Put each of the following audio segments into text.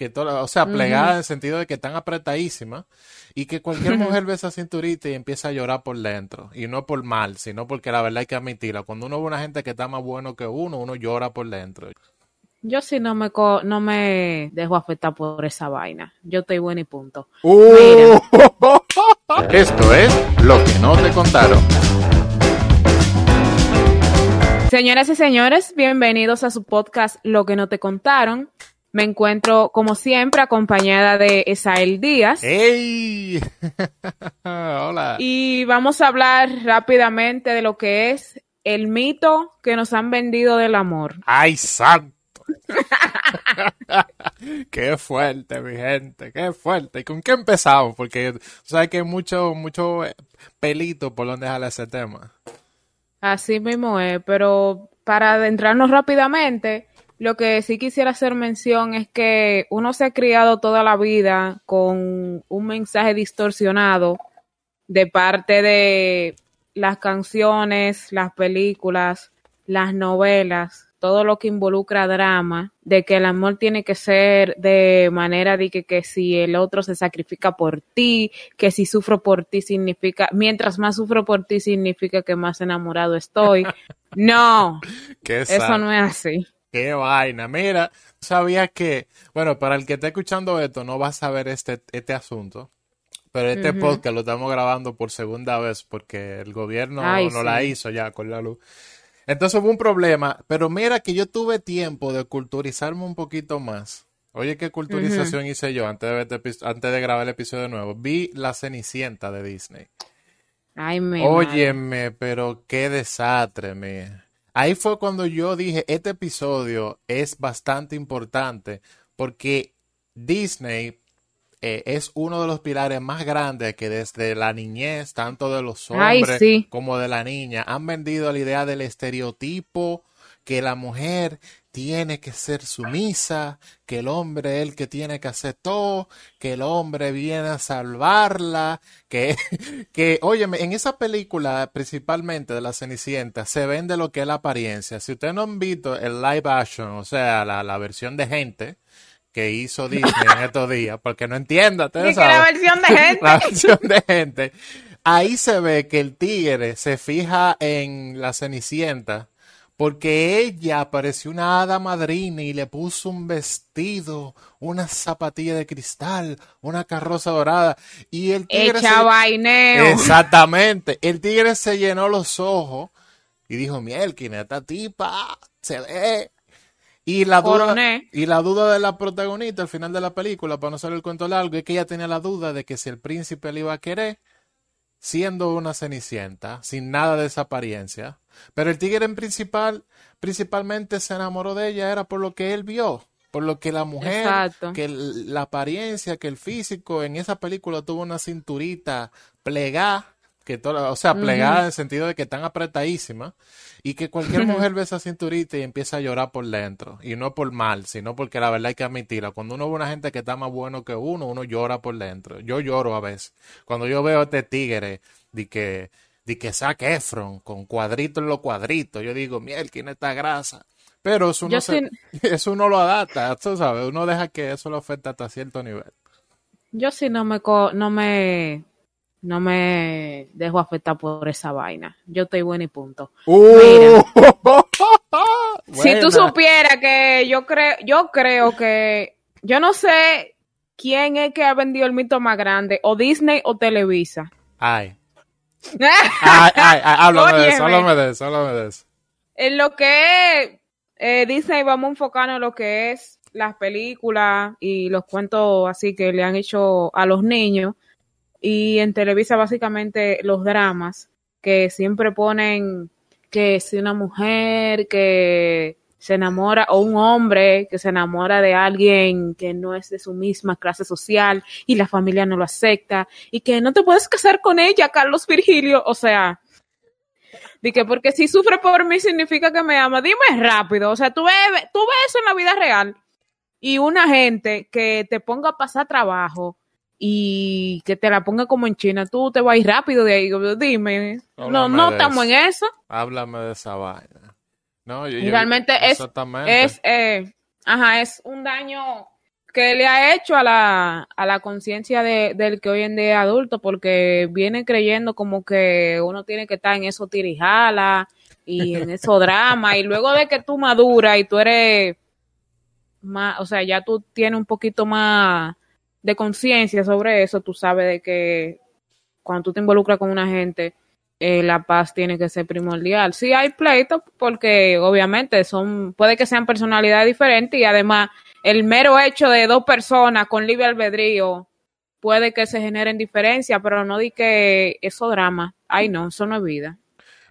que toda, o sea, plegada en el sentido de que están apretadísimas y que cualquier mujer ve esa cinturita y empieza a llorar por dentro y no por mal, sino porque la verdad hay que admitirla. Cuando uno ve una gente que está más bueno que uno, uno llora por dentro. Yo sí no me no me dejo afectar por esa vaina. Yo estoy bueno y punto. Uh. Esto es lo que no te contaron. Señoras y señores, bienvenidos a su podcast Lo que no te contaron. Me encuentro, como siempre, acompañada de Esael Díaz. ¡Ey! Hola. Y vamos a hablar rápidamente de lo que es el mito que nos han vendido del amor. ¡Ay, santo! qué fuerte, mi gente, qué fuerte. ¿Y con qué empezamos? Porque sabes que hay mucho, mucho pelito por donde dejar ese tema. Así mismo es, pero para adentrarnos rápidamente, lo que sí quisiera hacer mención es que uno se ha criado toda la vida con un mensaje distorsionado de parte de las canciones, las películas, las novelas, todo lo que involucra drama, de que el amor tiene que ser de manera de que, que, si el otro se sacrifica por ti, que si sufro por ti significa, mientras más sufro por ti significa que más enamorado estoy. No, eso no es así. Qué vaina. Mira, sabía que, bueno, para el que esté escuchando esto, no va a saber este, este asunto. Pero este podcast lo estamos grabando por segunda vez porque el gobierno no la hizo ya con la luz. Entonces hubo un problema. Pero mira que yo tuve tiempo de culturizarme un poquito más. Oye, ¿qué culturización hice yo antes de, este antes de grabar el episodio nuevo? Vi La Cenicienta de Disney. Ay, me Óyeme, pero qué desastre, me. Ahí fue cuando yo dije, este episodio es bastante importante porque Disney eh, es uno de los pilares más grandes que desde la niñez, tanto de los hombres como de la niña, han vendido la idea del estereotipo que la mujer tiene que ser sumisa, que el hombre es el que tiene que hacer todo, que el hombre viene a salvarla, que, que, óyeme, en esa película, principalmente de la Cenicienta, se vende lo que es la apariencia. Si ustedes no han visto el live action, o sea, la, la versión de gente, que hizo Disney en estos días, porque no entiendo, ustedes la versión de gente. La versión de gente. Ahí se ve que el tigre se fija en la Cenicienta porque ella pareció una hada madrina y le puso un vestido, una zapatilla de cristal, una carroza dorada y el tigre Echa vaineo. Exactamente, el tigre se llenó los ojos y dijo, "Mielkin, esta tipa se ve y la, duda, y la duda de la protagonista al final de la película, para no hacer el cuento largo, es que ella tenía la duda de que si el príncipe le iba a querer, siendo una cenicienta, sin nada de esa apariencia. Pero el tigre en principal, principalmente se enamoró de ella, era por lo que él vio, por lo que la mujer, que la apariencia, que el físico en esa película tuvo una cinturita plegada, que toda, o sea, plegada en el sentido de que están apretadísima y que cualquier mujer ve esa cinturita y empieza a llorar por dentro y no por mal, sino porque la verdad hay que admitirla. Cuando uno ve una gente que está más bueno que uno, uno llora por dentro. Yo lloro a veces. Cuando yo veo a este tigre de que de que saque Efron con cuadritos en los cuadritos, yo digo, miel, ¿quién está grasa? Pero eso uno, se, eso uno lo adapta, tú sabes, uno deja que eso lo afecte hasta cierto nivel. Yo sí no me, no me no me dejo afectar por esa vaina. Yo estoy buena y punto. Uh. si tú supieras que yo creo, yo creo que yo no sé quién es que ha vendido el mito más grande, o Disney o Televisa. Ay. Háblame de eso, háblame de eso, háblame de eso. En lo que eh, Disney, vamos a enfocarnos en lo que es las películas y los cuentos así que le han hecho a los niños y en Televisa básicamente los dramas que siempre ponen que si una mujer que se enamora o un hombre que se enamora de alguien que no es de su misma clase social y la familia no lo acepta y que no te puedes casar con ella, Carlos Virgilio, o sea, que porque si sufre por mí significa que me ama, dime rápido, o sea, tú ves, tú ves eso en la vida real y una gente que te ponga a pasar trabajo y que te la ponga como en China, tú te vas a ir rápido de ahí. Dime, no, no estamos en eso. Háblame de esa vaina. No, yo, realmente es, es, eh, ajá, es un daño que le ha hecho a la, a la conciencia de, del que hoy en día es adulto, porque viene creyendo como que uno tiene que estar en eso tirijala y en eso drama, y luego de que tú maduras y tú eres más, o sea, ya tú tienes un poquito más de conciencia sobre eso, tú sabes de que cuando tú te involucras con una gente, eh, la paz tiene que ser primordial. Sí hay pleitos porque obviamente son, puede que sean personalidades diferentes y además el mero hecho de dos personas con libre albedrío puede que se generen diferencias, pero no di que eso drama. Ay no, eso no es vida.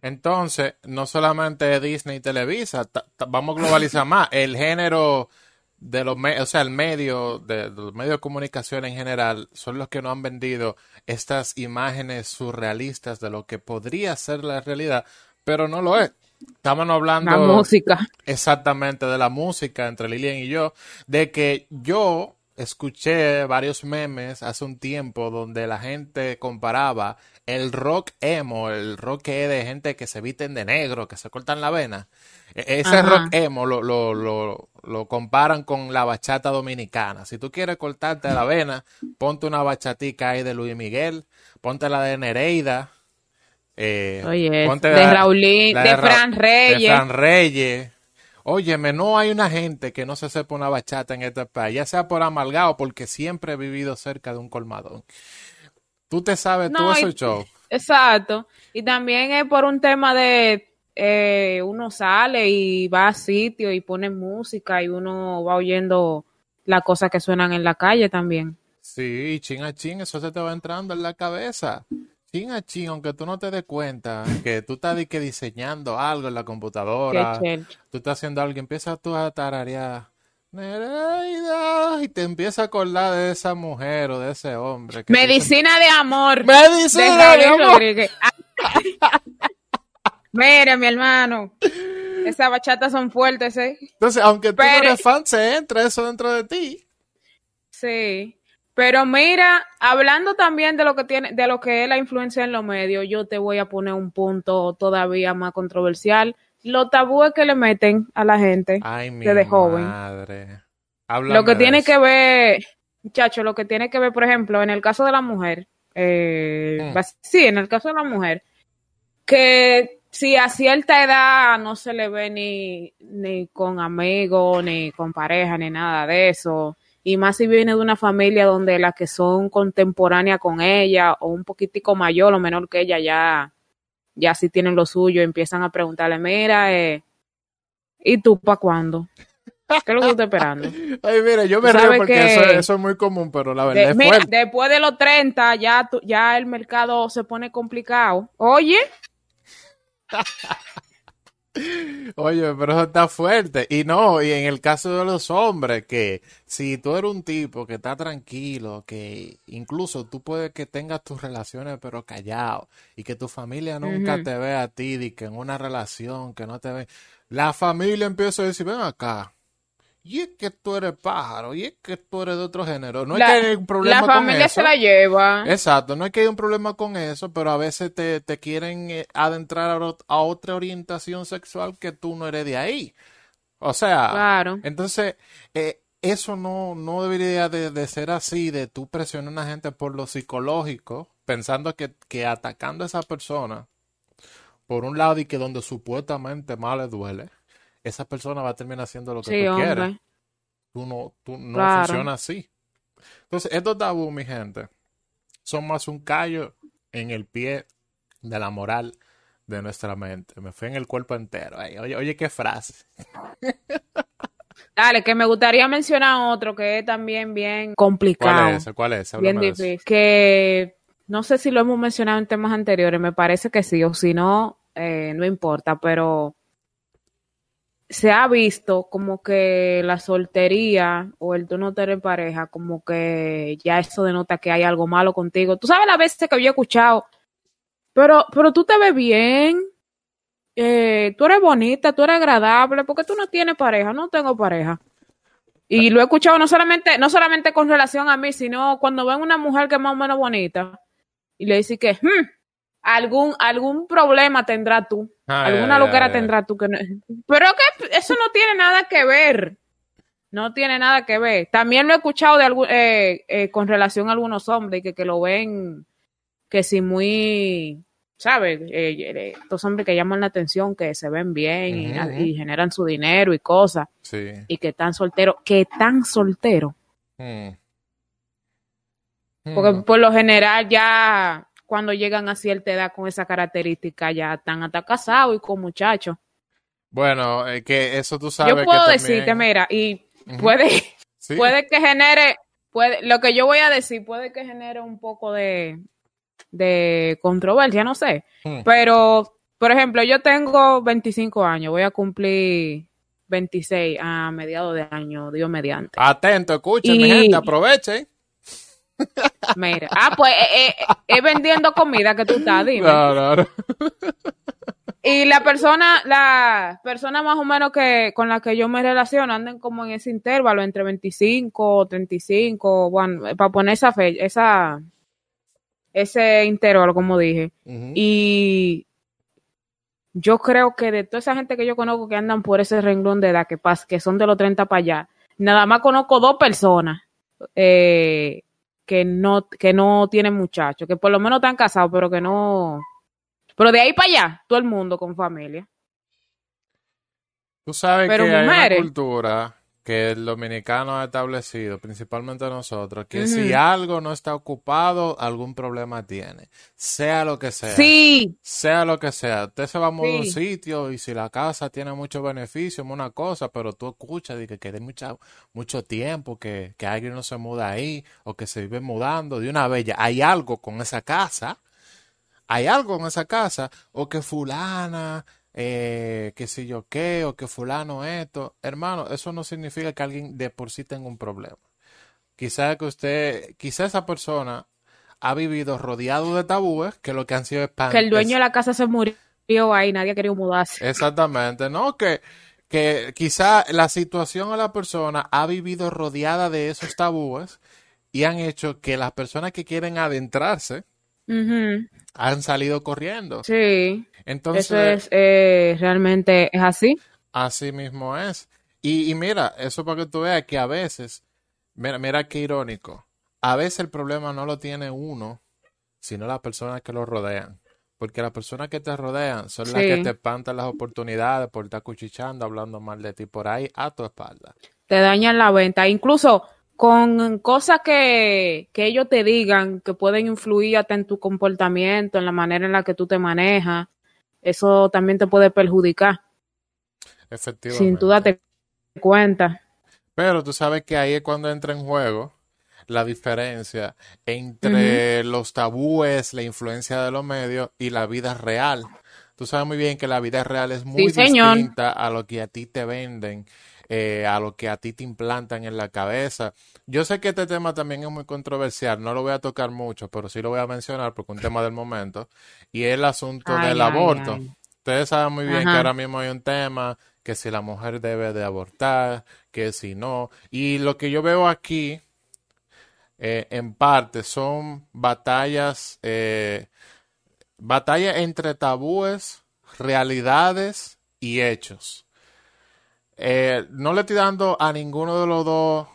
Entonces, no solamente Disney y Televisa, vamos a globalizar más. El género de los o sea, el medio, de, los medios de comunicación en general, son los que no han vendido estas imágenes surrealistas de lo que podría ser la realidad, pero no lo es. Estamos hablando. La música. Exactamente, de la música entre Lilian y yo, de que yo escuché varios memes hace un tiempo donde la gente comparaba el rock emo, el rock de gente que se visten de negro, que se cortan la vena. E-, ese rock emo lo, lo, lo, lo, comparan con la bachata dominicana. Si tú quieres cortarte la vena, ponte una bachatica ahí de Luis Miguel, ponte la de Nereida. Eh, Oye, ponte de Raulín, de, Fran Reyes. De Fran Reyes. Óyeme, no hay una gente que no se sepa una bachata en este país, ya sea por amalgado, porque siempre he vivido cerca de un colmadón. Tú te sabes todo eso, show. Exacto. Y también es por un tema de eh, uno sale y va a sitio y pone música y uno va oyendo las cosas que suenan en la calle también. Sí, ching a ching, eso se te va entrando en la cabeza. Ching a aunque tú no te des cuenta que tú estás que diseñando algo en la computadora, tú estás haciendo algo y empiezas tú a tararear y te empieza a acordar de esa mujer o de ese hombre. Medicina de amor. Medicina de, amor. Mira, mi hermano. Esas bachatas son fuertes, ¿eh? Entonces, aunque tú no eres fan, se entra eso dentro de ti. Sí. Pero mira, hablando también de lo que tiene, de lo que es la influencia en los medios, yo te voy a poner un punto todavía más controversial los tabúes que le meten a la gente desde joven. Madre. lo que tiene que ver, muchacho, lo que tiene que ver, por ejemplo, en el caso de la mujer, eh, mm. sí, en el caso de la mujer, que si a cierta edad no se le ve ni, ni con amigos, ni con pareja, ni nada de eso, y más si viene de una familia donde las que son contemporáneas con ella, o un poquitico mayor o menor que ella, ya ya si tienen lo suyo, empiezan a preguntarle, mira, eh, ¿y tú para cuándo? ¿Qué es lo que estás esperando? Ay, mira, yo me río porque eso, es muy común, pero la verdad es mira, después de los 30 ya, ya el mercado se pone complicado. Oye. Oye, pero eso está fuerte. Y no, y en el caso de los hombres, que si tú eres un tipo que está tranquilo, que incluso tú puedes que tengas tus relaciones pero callado, y que tu familia nunca te vea a ti, y que en una relación que no te ve, la familia empieza a decir, ven acá, y es que tú eres pájaro, y es que tú eres de otro género. No hay que hay un problema con eso. La familia se la lleva. Exacto, no hay que hay un problema con eso, pero a veces te, te quieren eh, adentrar a, otra orientación sexual que tú no eres de ahí. O sea, claro. entonces, eh, eso no, no debería de, ser así, de tú presionar a una gente por lo psicológico, pensando que, que atacando a esa persona, por un lado y que donde supuestamente más le duele, esa persona va a terminar haciendo lo que tú quieres. Tú no, tú no funciona así. Entonces, estos tabú, mi gente, son más un callo en el pie de la moral de nuestra mente. Me fue en el cuerpo entero. oye, oye, qué frase. Dale, que me gustaría mencionar otro que es también bien complicado. ¿Cuál es ese? ¿Cuál es? bien difícil. Que no sé si lo hemos mencionado en temas anteriores, me parece que sí, o si no, eh, no importa, pero se ha visto como que la soltería o el tú no tener pareja, como que ya eso denota que hay algo malo contigo. Tú sabes la veces que yo he escuchado, pero, pero tú te ves bien, eh, tú eres bonita, tú eres agradable, porque tú no tienes pareja, no tengo pareja. Y lo he escuchado no solamente, no solamente con relación a mí, sino cuando ven una mujer que es más o menos bonita y le dice que, hmm, algún, algún problema tendrá tú. alguna loquera tendrá tú que no. Pero que eso no tiene nada que ver. No tiene nada que ver. También lo he escuchado de eh, eh, con relación a algunos hombres que, que lo ven que si muy, ¿sabes? Eh, estos hombres que llaman la atención, que se ven bien y, generan su dinero y cosas. Sí. Y que están solteros. Que tan solteros. Hmm. Porque hmm. por lo general ya cuando llegan a cierta edad con esa característica ya están hasta casados y con muchachos. Bueno, que eso tú sabes. Yo puedo decirte, mira, y puede, puede que genere, puede, lo que yo voy a decir puede que genere un poco de, de controversia, no sé. Hmm. Pero, por ejemplo, yo tengo 25 años, voy a cumplir 26 a mediados de año, Dios mediante. Atento, escuchen, mi gente, aprovechen. Mira, ah, pues eh, eh, es vendiendo comida que tú estás, dime. Claro, Y la persona, la persona más o menos que con la que yo me relaciono anden como en ese intervalo entre 25, 35, bueno, para poner esa fecha, esa ese intervalo, como dije. Y yo creo que de toda esa gente que yo conozco que andan por ese renglón de edad que, que son de los 30 para allá, nada más conozco dos personas eh, que no que no tienen muchachos, que por lo menos están casados, pero que no pero de ahí para allá, todo el mundo con familia. Tú sabes que hay una cultura que el dominicano ha establecido, principalmente nosotros, que si algo no está ocupado, algún problema tiene. Sea lo que sea. Sí. Sea lo que sea. Usted se va a un sitio y si la casa tiene mucho beneficio, es una cosa, pero tú escuchas y que quede mucho, mucho tiempo, que, que alguien no se muda ahí o que se vive mudando de una bella. Hay algo con esa casa hay algo en esa casa, o que fulana, eh, que si yo qué, o que fulano esto. Hermano, eso no significa que alguien de por sí tenga un problema. Quizá que usted, quizá esa persona ha vivido rodeado de tabúes que lo que han sido Que el dueño de la casa se murió ahí, nadie ha querido mudarse. Exactamente, ¿no? Que, que quizá la situación a la persona ha vivido rodeada de esos tabúes y han hecho que las personas que quieren adentrarse han salido corriendo. Sí. Entonces. Eso es, eh, realmente es así. Así mismo es. Y, mira, eso para que tú veas que a veces, mira, mira qué irónico, a veces el problema no lo tiene uno, sino las personas que lo rodean. Porque las personas que te rodean son las que te espantan las oportunidades por estar cuchichando, hablando mal de ti por ahí a tu espalda. Te dañan la venta. Incluso con cosas que, que, ellos te digan que pueden influir hasta en tu comportamiento, en la manera en la que tú te manejas, eso también te puede perjudicar. Efectivamente. Sin tú darte cuenta. Pero tú sabes que ahí es cuando entra en juego la diferencia entre los tabúes, la influencia de los medios y la vida real. Tú sabes muy bien que la vida real es muy distinta a lo que a ti te venden eh, a lo que a ti te implantan en la cabeza. Yo sé que este tema también es muy controversial, no lo voy a tocar mucho, pero sí lo voy a mencionar porque es un tema del momento, y es el asunto del aborto. Ustedes saben muy bien que ahora mismo hay un tema que si la mujer debe de abortar, que si no, y lo que yo veo aquí, eh, en parte, son batallas, eh, batallas entre tabúes, realidades y hechos. Eh, no le estoy dando a ninguno de los dos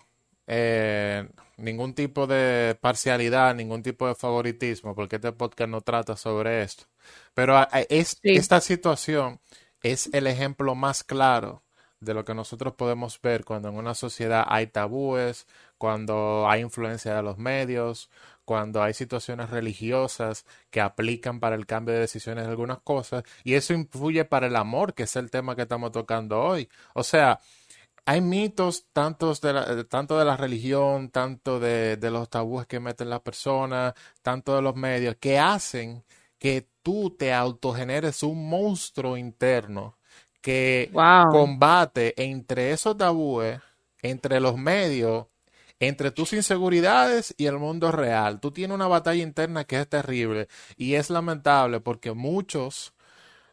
eh, ningún tipo de parcialidad, ningún tipo de favoritismo, porque este podcast no trata sobre esto. Pero esta situación es el ejemplo más claro de lo que nosotros podemos ver cuando en una sociedad hay tabúes, cuando hay influencia de los medios, cuando hay situaciones religiosas que aplican para el cambio de decisiones de algunas cosas, y eso influye para el amor, que es el tema que estamos tocando hoy. O sea, hay mitos tantos de la, tanto de la religión, tanto de, los tabúes que meten las personas, tanto de los medios, que hacen que tú te autogeneres un monstruo interno que combate entre esos tabúes, entre los medios entre tus inseguridades y el mundo real. Tú tienes una batalla interna que es terrible y es lamentable porque muchos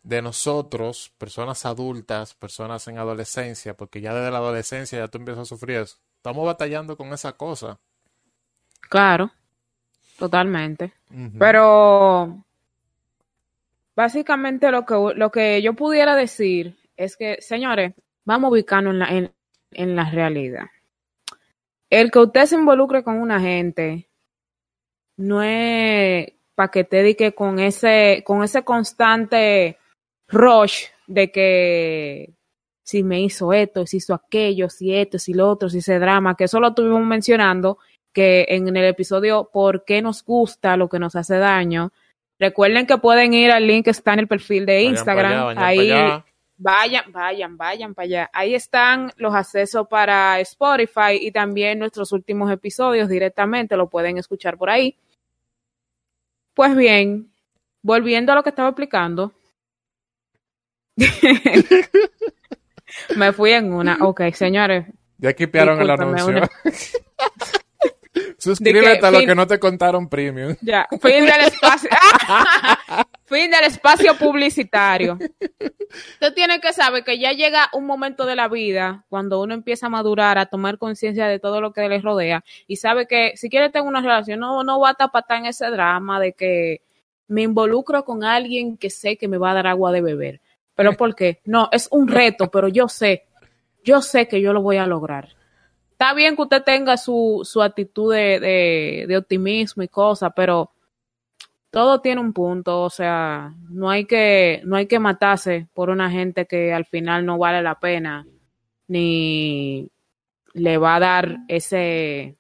de nosotros, personas adultas, personas en adolescencia, porque ya desde la adolescencia ya tú empiezas a sufrir eso, estamos batallando con esa cosa. Claro, totalmente. Pero básicamente lo que, lo que yo pudiera decir es que, señores, vamos a ubicarnos en la, en, en la realidad. El que usted se involucre con una gente no es para que te dedique con ese, con ese constante rush de que si me hizo esto, si hizo aquello, si esto, si lo otro, si ese drama, que eso lo estuvimos mencionando, que en el episodio ¿Por qué nos gusta lo que nos hace daño? Recuerden que pueden ir al link que está en el perfil de Instagram. Ahí vayan, vayan, vayan para allá. Ahí están los accesos para Spotify y también nuestros últimos episodios directamente lo pueden escuchar por ahí. Pues bien, volviendo a lo que estaba explicando. Me fui en una. Ok, señores. Ya equiparon el anuncio. Suscríbete a lo que no te contaron premium. Ya, fin del espacio. fin del espacio publicitario. Usted tiene que saber que ya llega un momento de la vida cuando uno empieza a madurar, a tomar conciencia de todo lo que le rodea y sabe que si quiere tener una relación, no, no va a tapar en ese drama de que me involucro con alguien que sé que me va a dar agua de beber. ¿Pero por qué? No, es un reto, pero yo sé, yo sé que yo lo voy a lograr está bien que usted tenga su, su actitud de, de, optimismo y cosas, pero todo tiene un punto, o sea, no hay que, no hay que matarse por una gente que al final no vale la pena, ni le va a dar ese,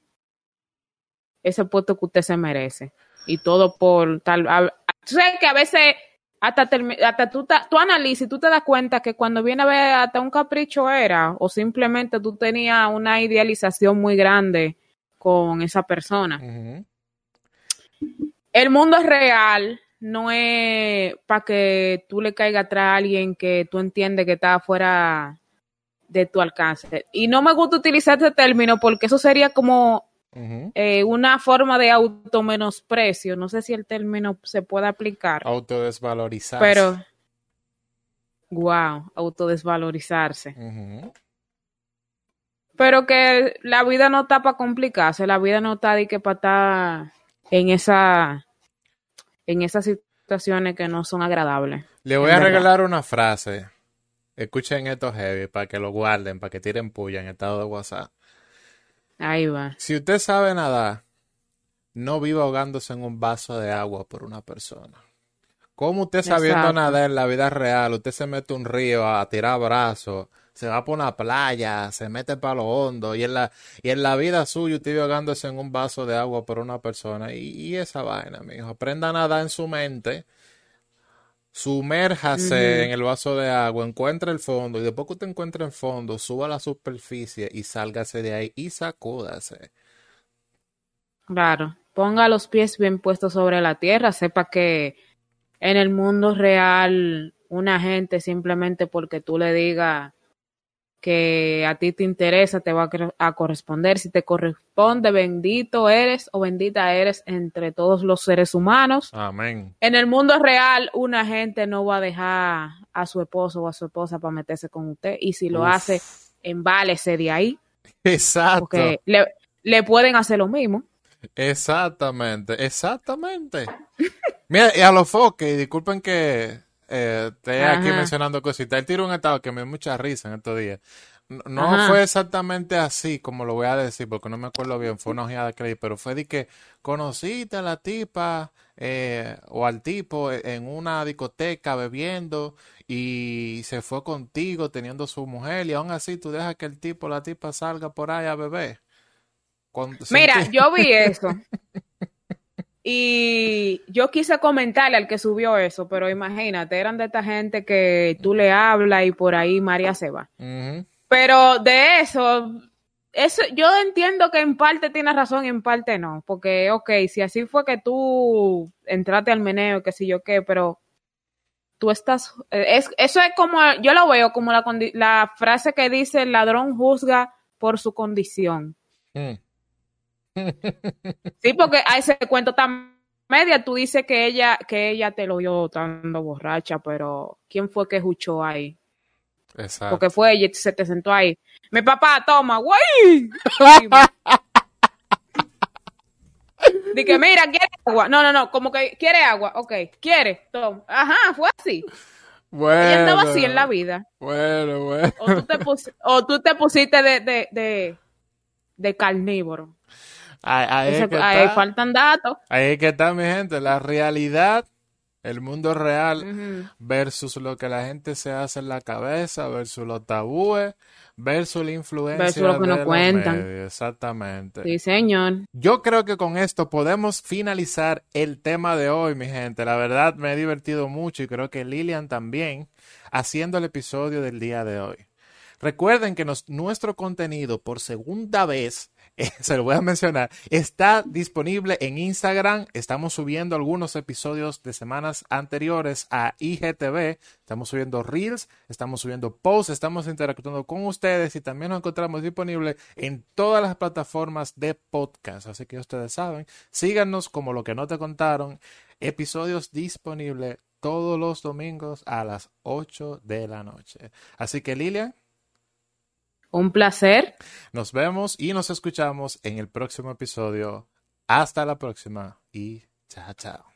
ese puesto que usted se merece. Y todo por tal, sé que a veces hasta, hasta tú, tú analizas y tú te das cuenta que cuando viene a ver hasta un capricho era o simplemente tú tenías una idealización muy grande con esa persona. El mundo es real, no es para que tú le caiga atrás a alguien que tú entiendes que está fuera de tu alcance. Y no me gusta utilizar este término porque eso sería como eh, una forma de automenosprecio. No sé si el término se puede aplicar. Autodesvalorizarse. Pero, wow, autodesvalorizarse. Pero que la vida no está para complicarse, la vida no está de que para estar en esa en esas situaciones que no son agradables. Le voy a regalar una frase. Escuchen esto heavy para que lo guarden, para que tiren puya en estado de WhatsApp. Ahí va. Si usted sabe nadar, no viva ahogándose en un vaso de agua por una persona. ¿Cómo usted sabiendo nadar en la vida real, usted se mete un río a tirar brazos, se va por una playa, se mete para lo hondo y en la, y en la vida suya usted ahogándose en un vaso de agua por una persona? Y, esa vaina, mijo. Aprenda a nadar en su mente Sumérjase en el vaso de agua, encuentre el fondo y después que usted encuentre el fondo, suba a la superficie y sálgase de ahí y sacúdase. Claro, ponga los pies bien puestos sobre la tierra, sepa que en el mundo real una gente simplemente porque tú le digas que a ti te interesa, te va a, corresponder. Si te corresponde, bendito eres o bendita eres entre todos los seres humanos. Amén. En el mundo real, una gente no va a dejar a su esposo o a su esposa para meterse con usted. Y si lo hace, embálese de ahí. Exacto. Porque le, pueden hacer lo mismo. Exactamente, exactamente. Mira, y a los foques, disculpen que eh, estoy aquí mencionando cositas. Él tiró un estado que me dio mucha risa en estos días. No, fue exactamente así como lo voy a decir, porque no me acuerdo bien, fue una ojeada que pero fue de que conociste a la tipa eh, o al tipo en una discoteca bebiendo y se fue contigo teniendo su mujer y aún así tú dejas que el tipo o la tipa salga por ahí a beber. Mira, yo vi eso. Y yo quise comentarle al que subió eso, pero imagínate, eran de esta gente que tú le hablas y por ahí María se va. Pero de eso, eso, yo entiendo que en parte tienes razón y en parte no, porque, ok, si así fue que tú entraste al meneo, que sé yo qué, pero tú estás, es, eso es como, yo lo veo como la, la frase que dice el ladrón juzga por su condición. Mm. Sí, porque a ese cuento tan media, tú dices que ella, que ella te lo vio estando borracha, pero ¿quién fue que escuchó ahí? Exacto. Porque fue ella y se te sentó ahí. Mi papá, toma, güey. Dije, mira, quiere agua. No, no, no, como que quiere agua. Ok, quiere, toma. Ajá, fue así. Bueno, ella andaba así en la vida. Bueno, bueno. O tú te, o tú te pusiste de, de, de, de carnívoro. Ahí, faltan datos. Ahí que está, mi gente. La realidad, el mundo real, versus lo que la gente se hace en la cabeza, versus los tabúes, versus la influencia. Versus lo que nos cuentan. Exactamente. Sí, señor. Yo creo que con esto podemos finalizar el tema de hoy, mi gente. La verdad, me he divertido mucho y creo que Lilian también haciendo el episodio del día de hoy. Recuerden que nuestro contenido por segunda vez se lo voy a mencionar, está disponible en Instagram. Estamos subiendo algunos episodios de semanas anteriores a IGTV. Estamos subiendo reels, estamos subiendo posts, estamos interactuando con ustedes y también nos encontramos disponible en todas las plataformas de podcast. Así que ustedes saben, síganos como lo que no te contaron. Episodios disponibles todos los domingos a las 8 de la noche. Así que Lilian, un placer. Nos vemos y nos escuchamos en el próximo episodio. Hasta la próxima y chao, chao.